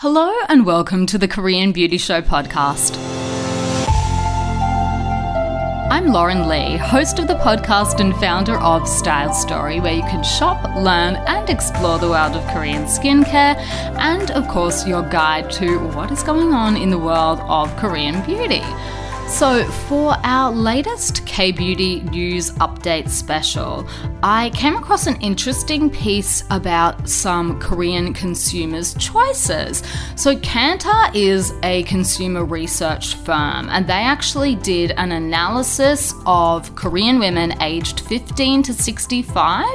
Hello and welcome to the Korean Beauty Show podcast. I'm Lauren Lee, host of the podcast and founder of Style Story, where you can shop, learn, and explore the world of Korean skincare, and of course, your guide to what is going on in the world of Korean beauty. So, for our latest K Beauty News Update special, I came across an interesting piece about some Korean consumers' choices. So, Kantar is a consumer research firm, and they actually did an analysis of Korean women aged 15 to 65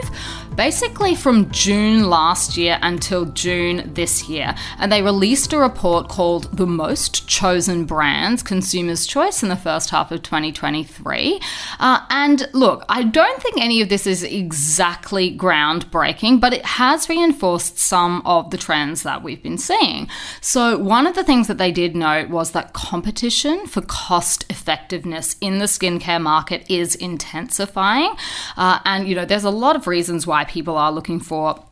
basically from June last year until June this year. And they released a report called The Most Chosen Brands Consumers' Choice in the first half of 2023. Uh, and look, I don't think any of this is exactly groundbreaking, but it has reinforced some of the trends that we've been seeing. So, one of the things that they did note was that competition for cost effectiveness in the skincare market is intensifying. Uh, and, you know, there's a lot of reasons why people are looking for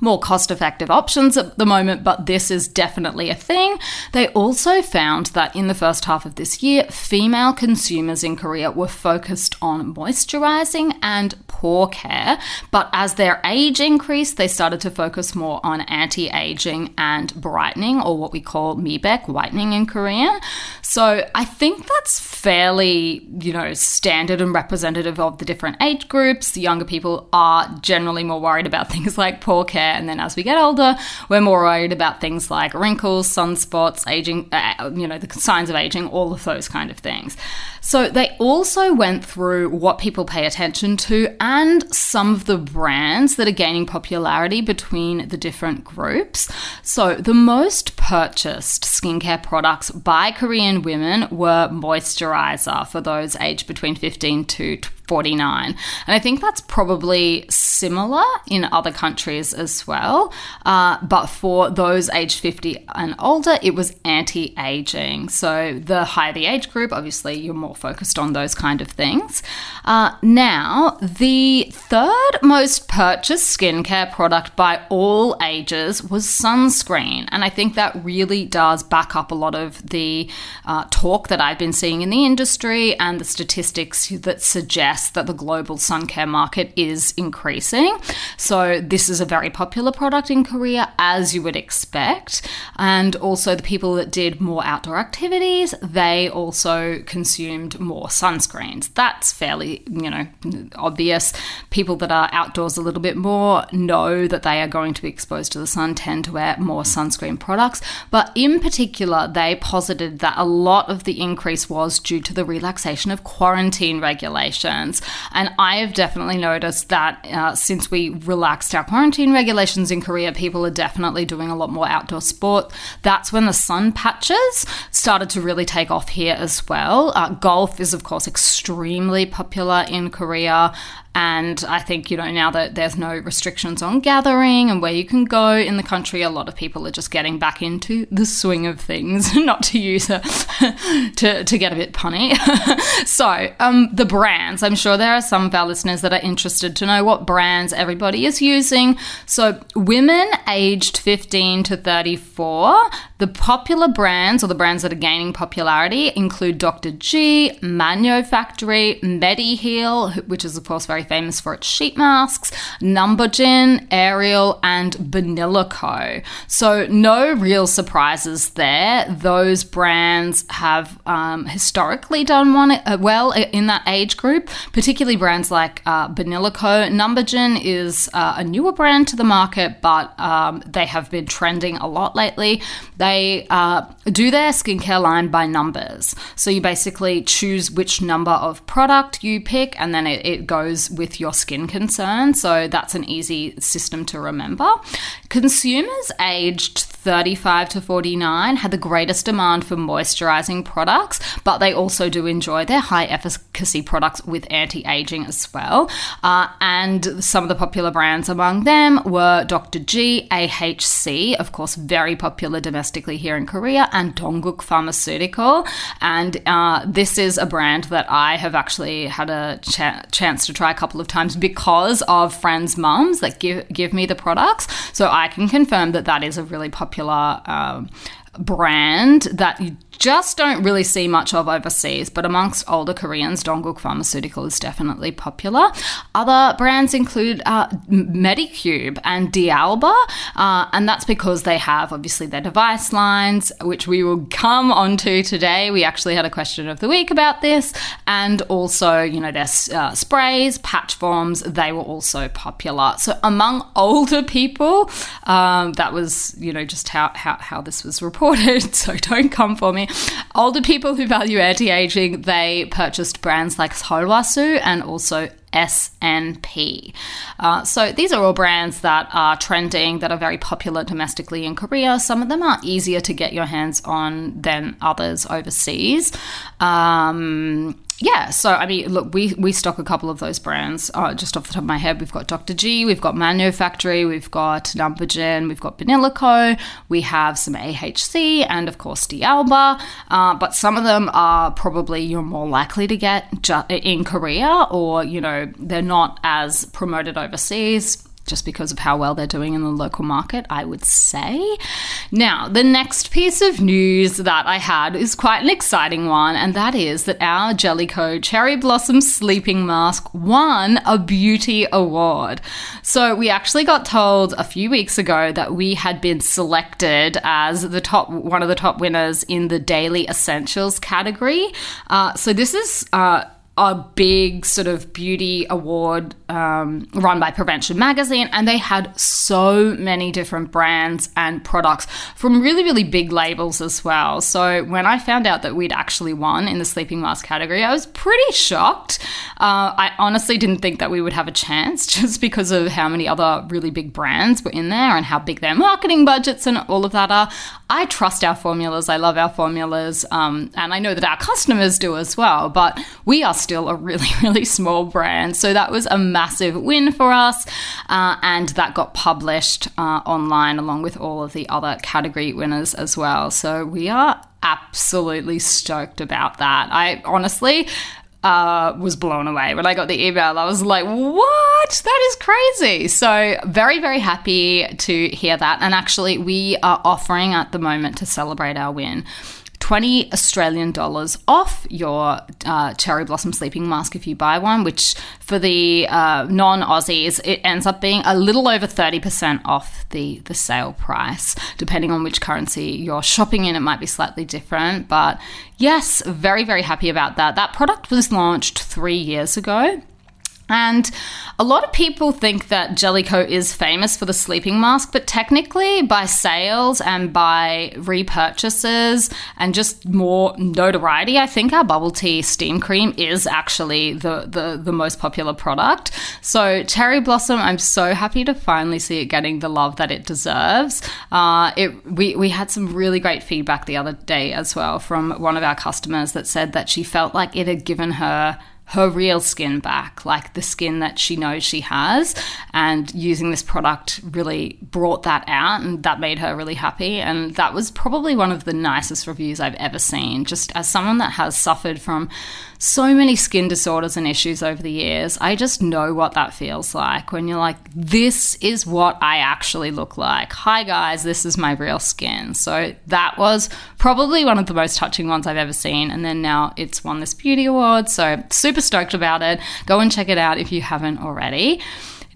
more cost effective options at the moment, but this is definitely a thing. They also found that in the first half of this year, female consumers in Korea were focused on moisturizing and pore care, but as their age increased, they started to focus more on anti aging and brightening, or what we call mibaek, whitening in Korean. So I think that's fairly, you know, standard and representative of the different age groups. The younger people are generally more worried about things like pore care, and then as we get older, we're more worried about things like wrinkles, sunspots, aging, uh, you know, the signs of aging, all of those kind of things. So they also went through what people pay attention to and some of the brands that are gaining popularity between the different groups. So the most purchased skincare products by Korean women were moisturizer for those aged between 15 to 49. And I think that's probably similar in other countries as well. Uh, but for those aged 50 and older, it was anti aging. So the higher the age group, obviously, you're more focused on those kind of things. Uh, now, the third most purchased skincare product by all ages was sunscreen. And I think that really does back up a lot of the uh, talk that I've been seeing in the industry and the statistics that suggest that the global sun care market is increasing. So, this is a very popular product in Korea, as you would expect. And also, the people that did more outdoor activities, they also consumed more sunscreens. That's fairly, you know, obvious. People that are outdoors a little bit more know that they are going to be exposed to the sun, tend to wear more sunscreen products. But in particular, they posited that a lot of the increase was due to the relaxation of quarantine regulations And I have definitely noticed that uh, since we relaxed our quarantine regulations in Korea, people are definitely doing a lot more outdoor sport. That's when the sun patches started to really take off here as well. Uh, golf is, of course, extremely popular in Korea. And I think, you know, now that there's no restrictions on gathering and where you can go in the country, a lot of people are just getting back into the swing of things, not to use a, to, to get a bit punny. so, um, the brands, I'm sure there are some of our listeners that are interested to know what brands everybody is using. So, women aged 15 to 34, the popular brands or the brands that are gaining popularity include Dr. G, Manyo Factory, Mediheal, which is, of course, very famous for its sheet masks, numbuzin, Ariel, and Banila Co. So, no real surprises there. Those brands have um, historically done one uh, well in that age group, particularly brands like uh, Banilico. numbuzin is uh, a newer brand to the market, but um, they have been trending a lot lately. They uh, do their skincare line by numbers. So, you basically choose which number of product you pick, and then it, it goes with your skin concern. So that's an easy system to remember. Consumers aged 35 to 49 had the greatest demand for moisturizing products, but they also do enjoy their high efficacy products with anti aging as well. Uh, and some of the popular brands among them were Dr. G, AHC, of course, very popular domestically here in Korea, and Dongguk Pharmaceutical. And uh, this is a brand that I have actually had a ch- chance to try couple of times because of friends' mums that give, give me the products. So I can confirm that that is a really popular. Um, brand that just don't really see much of overseas, but amongst older Koreans, Dongguk Pharmaceutical is definitely popular. Other brands include uh, Medicube and D'Alba, uh, and that's because they have obviously their device lines, which we will come onto today. We actually had a question of the week about this, and also, you know, their uh, sprays, patch forms, they were also popular. So among older people, um, that was, you know, just how, how, how this was reported. So don't come for me. Older people who value anti aging, they purchased brands like Sulwhasoo and also SNP. Uh, so these are all brands that are trending, that are very popular domestically in Korea. Some of them are easier to get your hands on than others overseas. Um, yeah, so I mean, look, we we stock a couple of those brands. Uh, just off the top of my head, we've got Dr. G, we've got Manyo Factory, we've got numbuzin, we've got Banila Co, we have some AHC, and of course D'Alba. Uh, but some of them are probably you're more likely to get ju- in Korea, or you know they're not as promoted overseas just because of how well they're doing in the local market, I would say. Now, the next piece of news that I had is quite an exciting one, and that is that our Jelly Ko Cherry Blossom Sleeping Mask won a beauty award. So, we actually got told a few weeks ago that we had been selected as the top one of the top winners in the Daily Essentials category. Uh, so, this is uh, a big sort of beauty award um, run by Prevention Magazine, and they had so many different brands and products from really, really big labels as well. So when I found out that we'd actually won in the sleeping mask category, I was pretty shocked. Uh, I honestly didn't think that we would have a chance just because of how many other really big brands were in there and how big their marketing budgets and all of that are. I trust our formulas, I love our formulas, um, and I know that our customers do as well, but we are still a really, really small brand. So that was a massive win for us. Uh, and that got published uh, online along with all of the other category winners as well. So we are absolutely stoked about that. I honestly uh, was blown away when I got the email. I was like, what? That is crazy. So, very, very happy to hear that. And actually, we are offering at the moment to celebrate our win 20 Australian dollars off your uh, cherry blossom sleeping mask if you buy one, which for the uh, non Aussies, it ends up being a little over 30% off the, the sale price. Depending on which currency you're shopping in, it might be slightly different. But yes, very, very happy about that. That product was launched three years ago. And a lot of people think that Jelly Ko is famous for the sleeping mask, but technically, by sales and by repurchases and just more notoriety, I think our bubble tea steam cream is actually the, the, the most popular product. So, Cherry Blossom, I'm so happy to finally see it getting the love that it deserves. Uh, it, we, we had some really great feedback the other day as well from one of our customers that said that she felt like it had given her her real skin back, like the skin that she knows she has. And using this product really brought that out, and that made her really happy. And that was probably one of the nicest reviews I've ever seen. Just as someone that has suffered from so many skin disorders and issues over the years, I just know what that feels like when you're like, this is what I actually look like. Hi, guys, this is my real skin. So that was probably one of the most touching ones I've ever seen. And then now it's won this beauty award. So super super stoked about it. Go and check it out if you haven't already.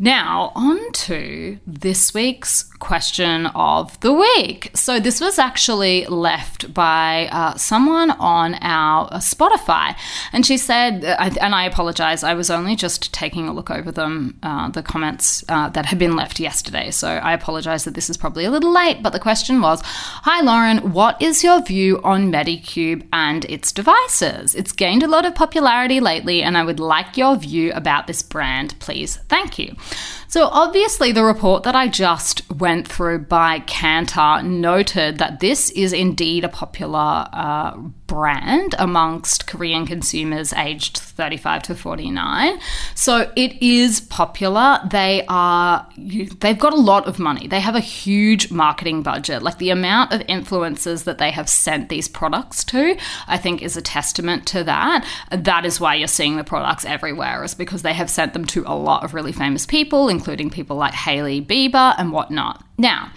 Now, on to this week's question of the week. So, this was actually left by uh, someone on our uh, Spotify, and she said, uh, and I apologize, I was only just taking a look over them, uh, the comments uh, that had been left yesterday. So, I apologize that this is probably a little late, but the question was Hi, Lauren, what is your view on Medicube and its devices? It's gained a lot of popularity lately, and I would like your view about this brand, please. Thank you. So, obviously, the report that I just went through by Kantar noted that this is indeed a popular uh, brand amongst Korean consumers aged 35 to 49. So it is popular. They are they've got a lot of money. They have a huge marketing budget. Like the amount of influencers that they have sent these products to, I think is a testament to that. That is why you're seeing the products everywhere is because they have sent them to a lot of really famous people, including people like Hailey Bieber and whatnot. Now,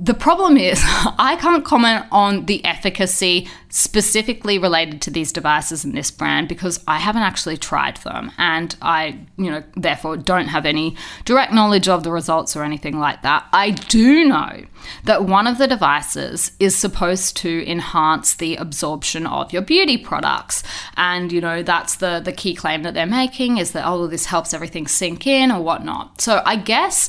the problem is, I can't comment on the efficacy specifically related to these devices and this brand because I haven't actually tried them and I, you know, therefore don't have any direct knowledge of the results or anything like that. I do know that one of the devices is supposed to enhance the absorption of your beauty products. And, you know, that's the, the key claim that they're making is that, oh, this helps everything sink in or whatnot. So I guess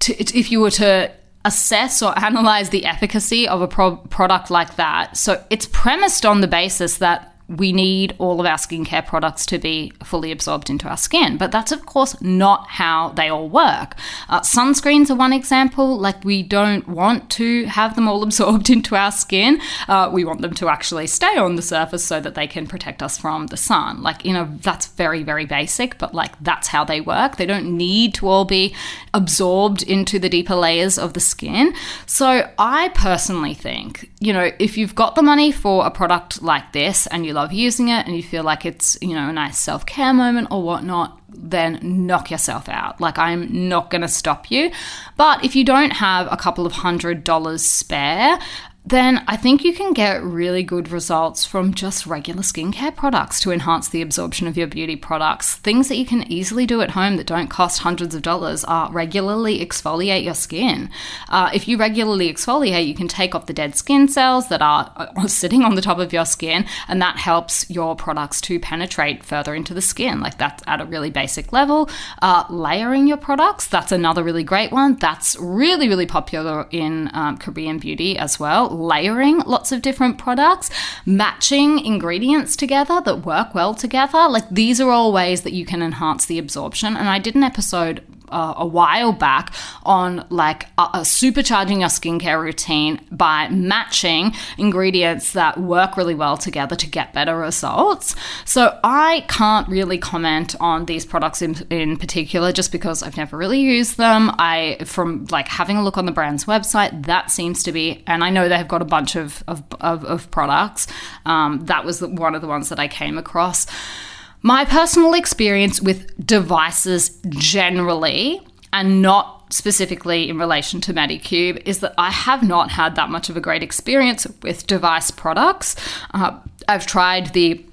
to, if you were to assess or analyze the efficacy of a pro- product like that. So it's premised on the basis that we need all of our skincare products to be fully absorbed into our skin. But that's, of course, not how they all work. Uh, sunscreens are one example. Like, we don't want to have them all absorbed into our skin. Uh, we want them to actually stay on the surface so that they can protect us from the sun. Like, you know, that's very, very basic, but like, that's how they work. They don't need to all be absorbed into the deeper layers of the skin. So, I personally think, you know, if you've got the money for a product like this and you love using it and you feel like it's, you know, a nice self care moment or whatnot, then knock yourself out. Like, I'm not going to stop you. But if you don't have a couple of hundred dollars spare, then I think you can get really good results from just regular skincare products to enhance the absorption of your beauty products. Things that you can easily do at home that don't cost hundreds of dollars are regularly exfoliate your skin. Uh, if you regularly exfoliate, you can take off the dead skin cells that are uh, sitting on the top of your skin, and that helps your products to penetrate further into the skin. Like that's at a really basic level. Uh, layering your products, that's another really great one. That's really, really popular in um, Korean beauty as well layering lots of different products, matching ingredients together that work well together. Like these are all ways that you can enhance the absorption. And I did an episode uh, a while back on like supercharging your skincare routine by matching ingredients that work really well together to get better results. So I can't really comment on these products in, in particular just because I've never really used them. I from like having a look on the brand's website, that seems to be, and I know they've got a bunch of of, of, of products. Um, that was one of the ones that I came across. My personal experience with devices generally, and not specifically in relation to Medicube, is that I have not had that much of a great experience with device products. Uh, I've tried the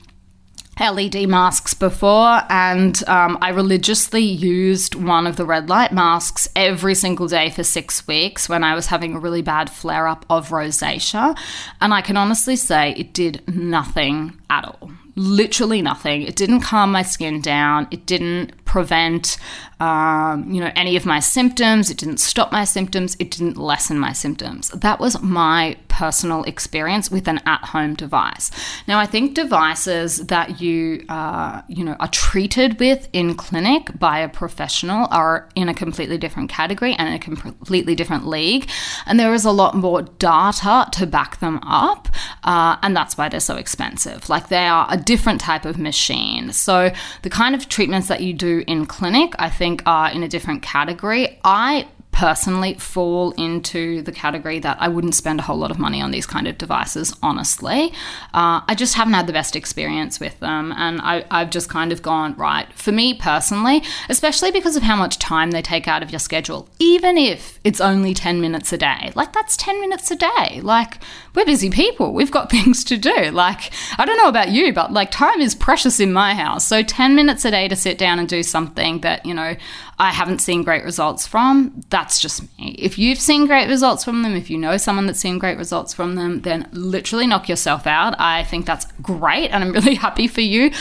LED masks before, and um, I religiously used one of the red light masks every single day for six weeks when I was having a really bad flare up of rosacea. And I can honestly say it did nothing at all literally nothing. It didn't calm my skin down. It didn't prevent, um, you know, any of my symptoms. It didn't stop my symptoms. It didn't lessen my symptoms. That was my personal experience with an at-home device. Now, I think devices that you, uh, you know, are treated with in clinic by a professional are in a completely different category and a completely different league, and there is a lot more data to back them up, uh, and that's why they're so expensive. Like they are a different type of machine. So the kind of treatments that you do in clinic, I think, are in a different category. I personally fall into the category that I wouldn't spend a whole lot of money on these kind of devices, honestly. Uh, I just haven't had the best experience with them. And I, I've just kind of gone, right, for me personally, especially because of how much time they take out of your schedule, even if it's only 10 minutes a day, like that's 10 minutes a day. Like, we're busy people. We've got things to do. Like, I don't know about you, but like time is precious in my house. So 10 minutes a day to sit down and do something that, you know, I haven't seen great results from, that's just me. If you've seen great results from them, if you know someone that's seen great results from them, then literally knock yourself out. I think that's great and I'm really happy for you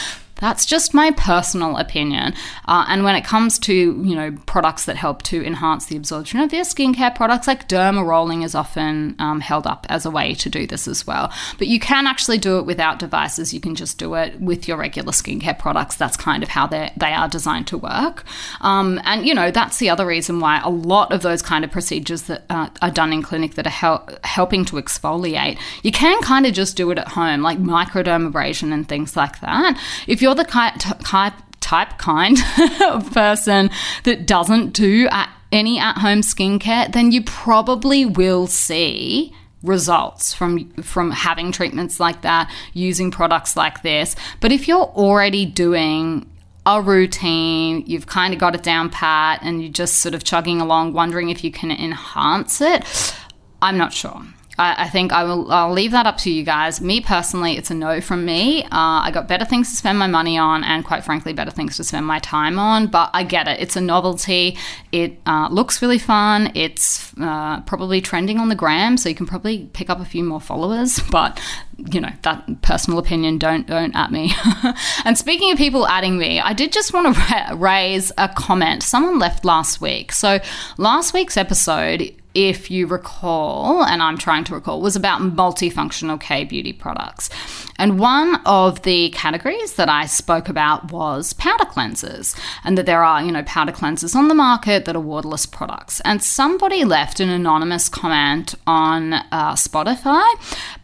That's just my personal opinion. Uh, and when it comes to, you know, products that help to enhance the absorption of your skincare products, like derma rolling is often um, held up as a way to do this as well. But you can actually do it without devices. You can just do it with your regular skincare products. That's kind of how they they are designed to work. Um, and you know that's the other reason why a lot of those kind of procedures that uh, are done in clinic that are hel- helping to exfoliate, you can kind of just do it at home, like microdermabrasion and things like that. If you're the type type kind of person that doesn't do uh, any at home skincare, then you probably will see results from from having treatments like that using products like this but if you're already doing a routine, you've kind of got it down pat, and you're just sort of chugging along, wondering if you can enhance it. I'm not sure. I, I, think I will. I'll leave that up to you guys. Me personally, it's a no from me. Uh, I got better things to spend my money on, and quite frankly, better things to spend my time on. But I get it. It's a novelty. It uh, looks really fun. It's uh, probably trending on the gram, so you can probably pick up a few more followers. But you know that personal opinion. Don't don't at me. and speaking of people adding me, I did just want to ra- raise a comment. Someone left last week. So last week's episode if you recall, and I'm trying to recall, was about multifunctional K beauty products. And one of the categories that I spoke about was powder cleansers, and that there are, you know, powder cleansers on the market that are waterless products. And somebody left an anonymous comment on uh, Spotify,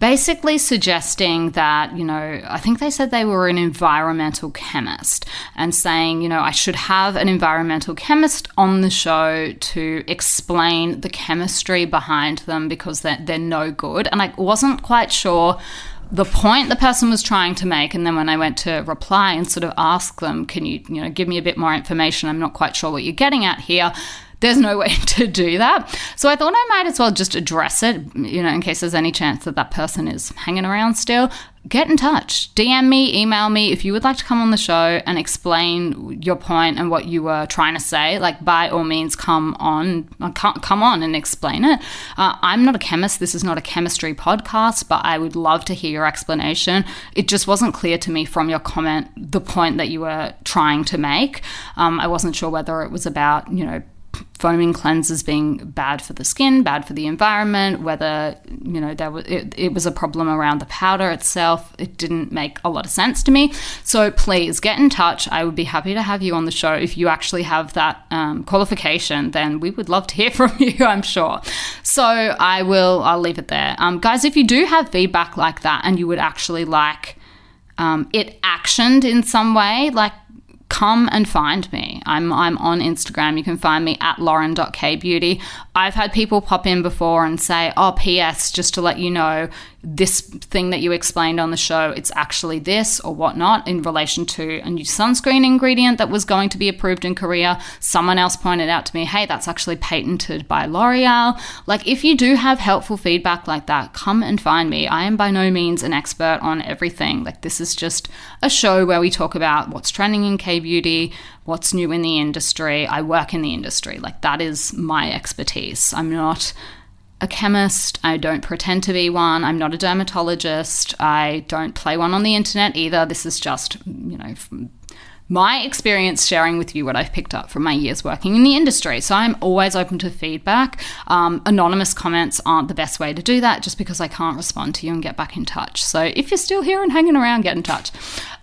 basically suggesting that, you know, I think they said they were an environmental chemist and saying, you know, I should have an environmental chemist on the show to explain the chemistry behind them because they're, they're no good. And I wasn't quite sure the point the person was trying to make. And then when i went to reply and sort of ask them can you you know give me a bit more information? I'm not quite sure what you're getting at here there's no way to do that. So I thought I might as well just address it, you know, in case there's any chance that that person is hanging around still get in touch. DM me, email me if you would like to come on the show and explain your point and what you were trying to say. Like, by all means, come on, uh, come on and explain it. Uh, I'm not a chemist. This is not a chemistry podcast, but I would love to hear your explanation. It just wasn't clear to me from your comment the point that you were trying to make. Um, I wasn't sure whether it was about, you know, foaming cleansers being bad for the skin, bad for the environment, whether you know there was it, it, was a problem around the powder itself. It didn't make a lot of sense to me. So please get in touch. I would be happy to have you on the show if you actually have that um, qualification. Then we would love to hear from you. I'm sure. So I will. I'll leave it there, um, guys. If you do have feedback like that and you would actually like um, it actioned in some way, like come and find me. I'm I'm on Instagram. You can find me at lauren.kbeauty. I've had people pop in before and say, "Oh, PS, just to let you know, this thing that you explained on the show, it's actually this or whatnot in relation to a new sunscreen ingredient that was going to be approved in Korea. Someone else pointed out to me, hey, that's actually patented by L'Oreal. Like, if you do have helpful feedback like that, come and find me. I am by no means an expert on everything. Like, this is just a show where we talk about what's trending in K beauty, what's new in the industry. I work in the industry. Like, that is my expertise. I'm not a chemist. I don't pretend to be one. I'm not a dermatologist. I don't play one on the internet either. This is just, you know, my experience sharing with you what I've picked up from my years working in the industry. So I'm always open to feedback. Um, anonymous comments aren't the best way to do that just because I can't respond to you and get back in touch. So if you're still here and hanging around, get in touch.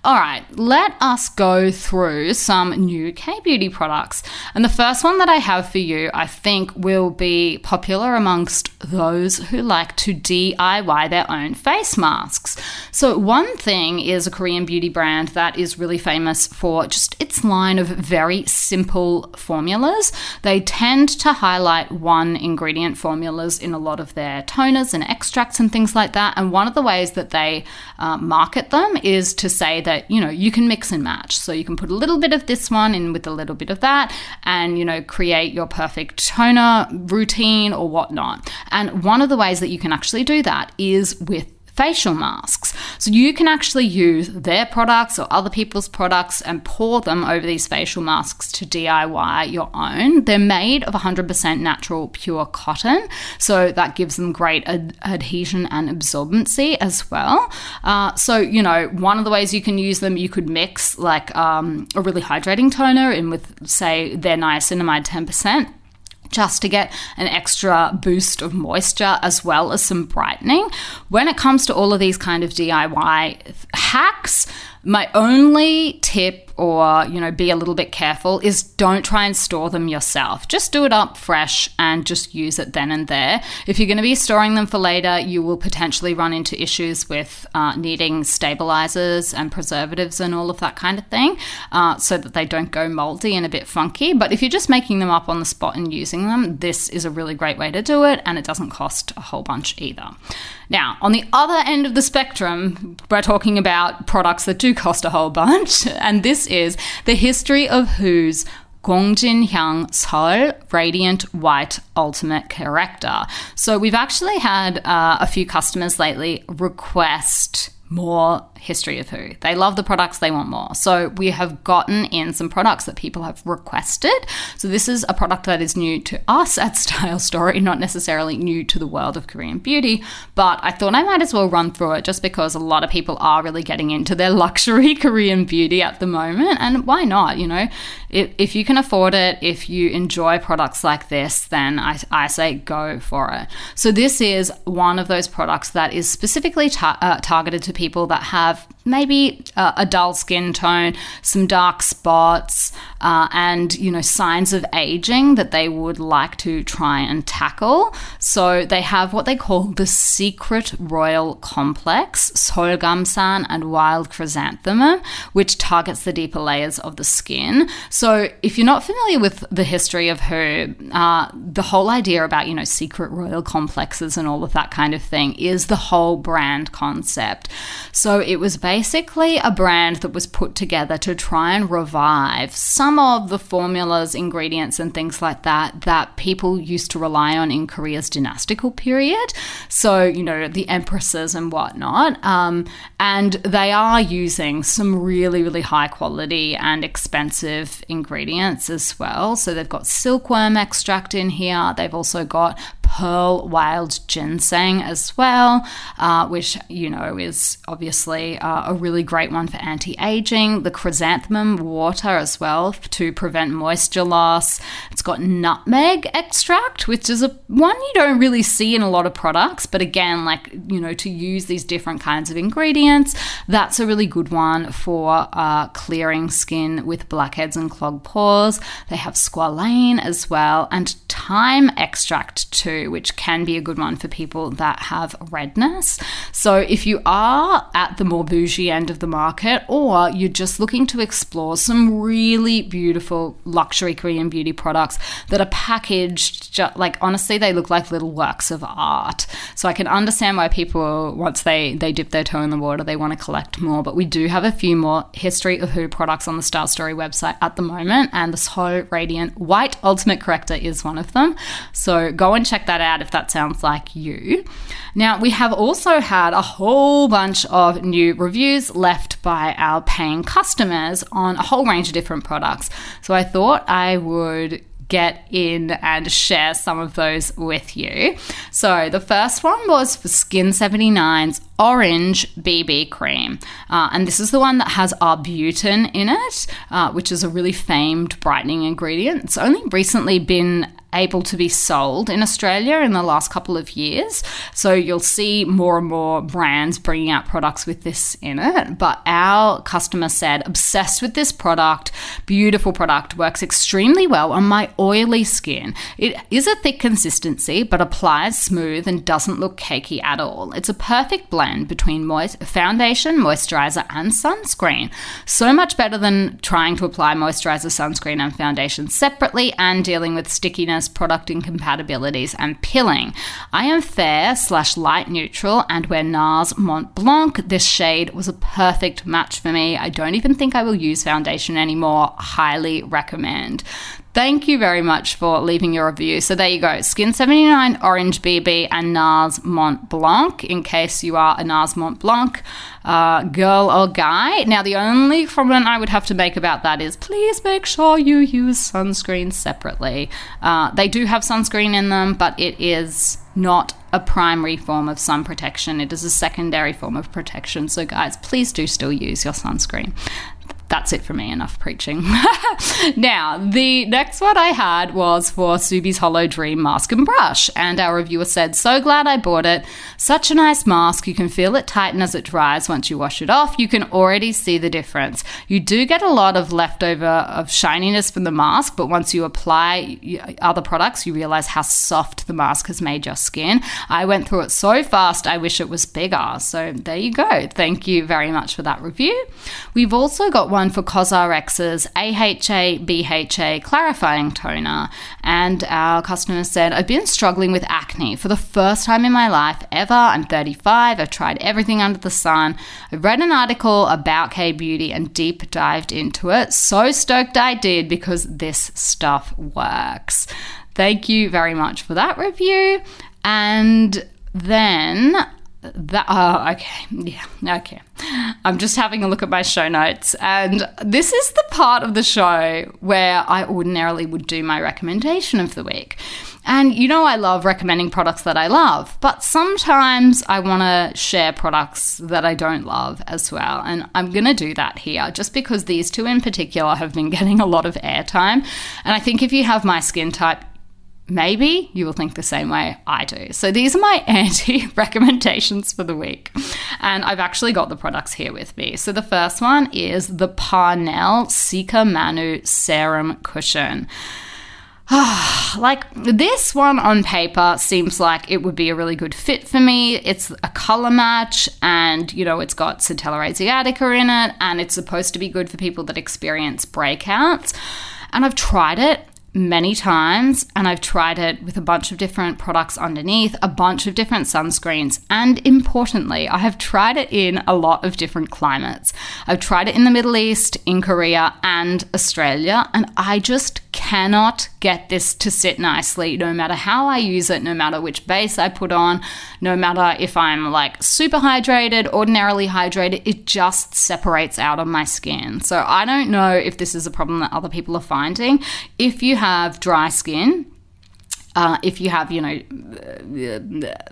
All right, let us go through some new K beauty products. And the first one that I have for you, I think, will be popular amongst those who like to DIY their own face masks. So, one thing is a Korean beauty brand that is really famous for just its line of very simple formulas. They tend to highlight one ingredient formulas in a lot of their toners and extracts and things like that. And one of the ways that they uh, market them is to say that, you know, you can mix and match. So you can put a little bit of this one in with a little bit of that and, you know, create your perfect toner routine or whatnot. And one of the ways that you can actually do that is with facial masks. So you can actually use their products or other people's products and pour them over these facial masks to DIY your own. They're made of 100% natural pure cotton, so that gives them great ad- adhesion and absorbency as well. Uh, so, you know, one of the ways you can use them, you could mix like um, a really hydrating toner in with, say, their niacinamide 10% just to get an extra boost of moisture as well as some brightening. When it comes to all of these kind of DIY hacks, my only tip or you know be a little bit careful is don't try and store them yourself. Just do it up fresh and just use it then and there. If you're going to be storing them for later you will potentially run into issues with uh, needing stabilizers and preservatives and all of that kind of thing uh, so that they don't go moldy and a bit funky. But if you're just making them up on the spot and using them this is a really great way to do it and it doesn't cost a whole bunch either. Now on the other end of the spectrum we're talking about products that do cost a whole bunch and this is the History of Whoo's Gongjin Hyang Seol Radiant White Ultimate Corrector. So we've actually had uh, a few customers lately request more History of Whoo. They love the products, they want more. So we have gotten in some products that people have requested. So this is a product that is new to us at Style Story, not necessarily new to the world of Korean beauty, but I thought I might as well run through it just because a lot of people are really getting into their luxury Korean beauty at the moment. And why not? You know, if, if you can afford it, if you enjoy products like this, then I, I say go for it. So this is one of those products that is specifically uh, targeted to people that have maybe a dull skin tone, some dark spots, uh, and you know signs of aging that they would like to try and tackle. So they have what they call the Secret Royal Complex, Solgamsan and Wild Chrysanthemum, which targets the deeper layers of the skin. So if you're not familiar with the History of Whoo, uh, the whole idea about you know secret royal complexes and all of that kind of thing is the whole brand concept. So it was basically a brand that was put together to try and revive some of the formulas, ingredients, and things like that that people used to rely on in Korea's dynastical period. So, you know, the empresses and whatnot. Um, and they are using some really, really high quality and expensive ingredients as well. So, they've got silkworm extract in here, they've also got pearl wild ginseng as well, uh, which, you know, is obviously uh, a really great one for anti aging. The chrysanthemum water as well to prevent moisture loss. It's got nutmeg extract, which is a one you don't really see in a lot of products, but again, like, you know, to use these different kinds of ingredients, that's a really good one for uh, clearing skin with blackheads and clogged pores. They have squalane as well, and thyme extract too which can be a good one for people that have redness. So, if you are at the more bougie end of the market, or you're just looking to explore some really beautiful luxury Korean beauty products that are packaged, just, like honestly, they look like little works of art. So, I can understand why people, once they, they dip their toe in the water, they want to collect more. But we do have a few more History of Whoo products on the Style Story website at the moment, and the Seol Radiant White Ultimate Corrector is one of them. So, go and check that out if that sounds like you. Now, we have also had a whole bunch of new reviews left by our paying customers on a whole range of different products. So I thought I would get in and share some of those with you. So, the first one was for Skin 79's Orange BB Cream. Uh, and this is the one that has arbutin in it, uh, which is a really famed brightening ingredient. It's only recently been able to be sold in Australia in the last couple of years. So you'll see more and more brands bringing out products with this in it. But our customer said, obsessed with this product, beautiful product, works extremely well on my oily skin. It is a thick consistency, but applies smooth and doesn't look cakey at all. It's a perfect blend between moist- foundation, moisturizer, and sunscreen. So much better than trying to apply moisturizer, sunscreen, and foundation separately and dealing with stickiness product incompatibilities, and pilling. I am fair slash light neutral and where NARS Mont Blanc. This shade was a perfect match for me. I don't even think I will use foundation anymore. Highly recommend. Thank you very much for leaving your review. So there you go Skin 79 Orange BB and NARS Mont Blanc, in case you are a NARS Mont Blanc uh, girl or guy. Now, the only comment I would have to make about that is please make sure you use sunscreen separately. Uh, they do have sunscreen in them, but it is not a primary form of sun protection. It is a secondary form of protection. So, guys, please do still use your sunscreen that's it for me. Enough preaching. now, the next one I had was for Subi's Holo Dream Mask and Brush, and our reviewer said, So glad I bought it. Such a nice mask. You can feel it tighten as it dries. Once you wash it off, you can already see the difference. You do get a lot of leftover of shininess from the mask, but once you apply other products, you realize how soft the mask has made your skin. I went through it so fast, I wish it was bigger. So there you go. Thank you very much for that review. We've also got one for CosRx's AHA BHA clarifying toner. And our customer said, I've been struggling with acne for the first time in my life ever. I'm 35. I've tried everything under the sun. I read an article about K Beauty and deep dived into it. So stoked I did because this stuff works. Thank you very much for that review. And then that oh okay. Yeah okay. I'm just having a look at my show notes. And this is the part of the show where i ordinarily would do my recommendation of the week. And you know i love recommending products that i love but sometimes i want to share products that i don't love as well. And i'm going to do that here just because these two in particular have been getting a lot of airtime. And i think if you have my skin type maybe you will think the same way I do. So these are my anti recommendations for the week. And I've actually got the products here with me. So the first one is the Parnell Cica Manu Serum Cushion. like this one on paper seems like it would be a really good fit for me. It's a color match and you know it's got Centella asiatica in it and it's supposed to be good for people that experience breakouts. And I've tried it many times and I've tried it with a bunch of different products underneath, a bunch of different sunscreens, and importantly, I have tried it in a lot of different climates. I've tried it in the Middle East, in Korea, and Australia, and I just cannot get this to sit nicely no matter how I use it, no matter which base I put on, no matter if I'm like super hydrated, ordinarily hydrated, it just separates out on my skin. So I don't know if this is a problem that other people are finding. If you have dry skin, uh, if you have, you know,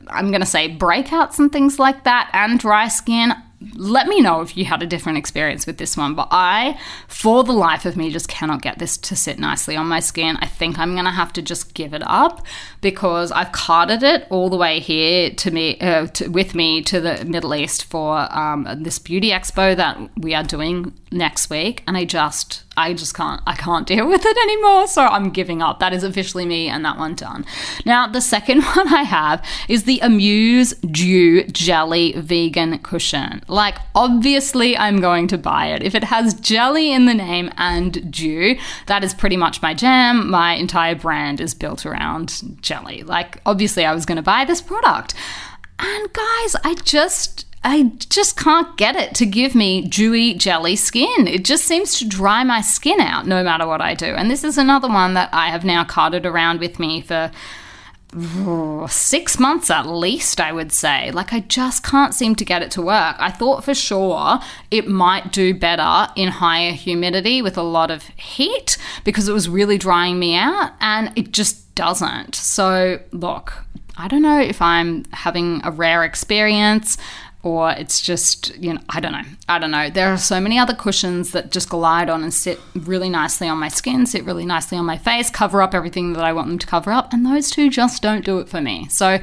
I'm going to say breakouts and things like that, and dry skin, let me know if you had a different experience with this one. But I, for the life of me, just cannot get this to sit nicely on my skin. I think I'm going to have to just give it up because I've carted it all the way here to me, uh, to, with me to the Middle East for um, this beauty expo that we are doing next week, and I just I just can't I can't deal with it anymore. So I'm giving up. That is officially me and that one done. Now the second one I have is the Amuse Dew Jelly Vegan Cushion. Like obviously I'm going to buy it. If it has jelly in the name and dew, that is pretty much my jam. My entire brand is built around jelly. Like obviously I was going to buy this product. And guys, I just I just can't get it to give me dewy jelly skin. It just seems to dry my skin out no matter what I do. And this is another one that I have now carted around with me for six months at least, I would say. Like, I just can't seem to get it to work. I thought for sure it might do better in higher humidity with a lot of heat because it was really drying me out, and it just doesn't. So, look, I don't know if I'm having a rare experience or it's just, you know, I don't know. I don't know. There are so many other cushions that just glide on and sit really nicely on my skin, sit really nicely on my face, cover up everything that I want them to cover up, and those two just don't do it for me. So,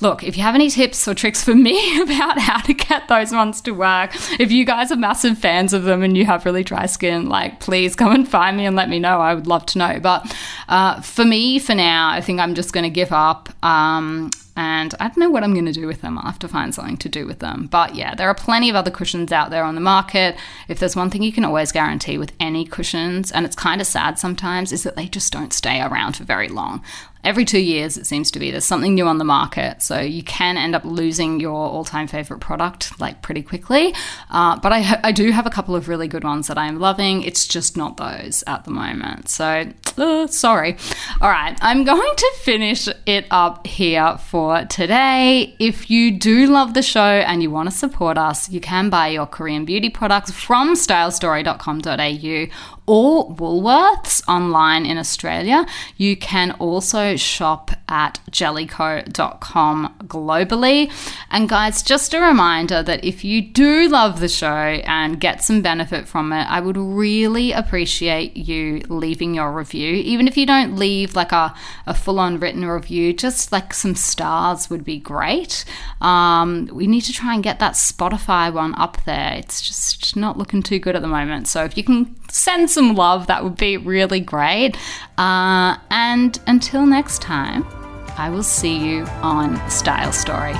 look, if you have any tips or tricks for me about how to get those ones to work, if you guys are massive fans of them and you have really dry skin, like please come and find me and let me know. I would love to know. But uh, for me, for now, I think I'm just going to give up. Um, and I don't know what I'm going to do with them. I'll have to find something to do with them. But yeah, there are plenty of other cushions out there on the market. If there's one thing you can always guarantee with any cushions, and it's kind of sad sometimes, is that they just don't stay around for very long every two years, it seems to be, there's something new on the market. So you can end up losing your all time favorite product like pretty quickly. Uh, but I, I do have a couple of really good ones that I'm loving. It's just not those at the moment. So uh, sorry. All right, I'm going to finish it up here for today. If you do love the show and you want to support us, you can buy your Korean beauty products from stylestory.com.au or Woolworths online in Australia. You can also shop at jellyko.com globally. And guys, just a reminder that if you do love the show and get some benefit from it, I would really appreciate you leaving your review. Even if you don't leave like a, a full on written review, just like some stars would be great. Um, we need to try and get that Spotify one up there. It's just not looking too good at the moment. So if you can send some love, that would be really great. Uh, and until next time, I will see you on Style Story.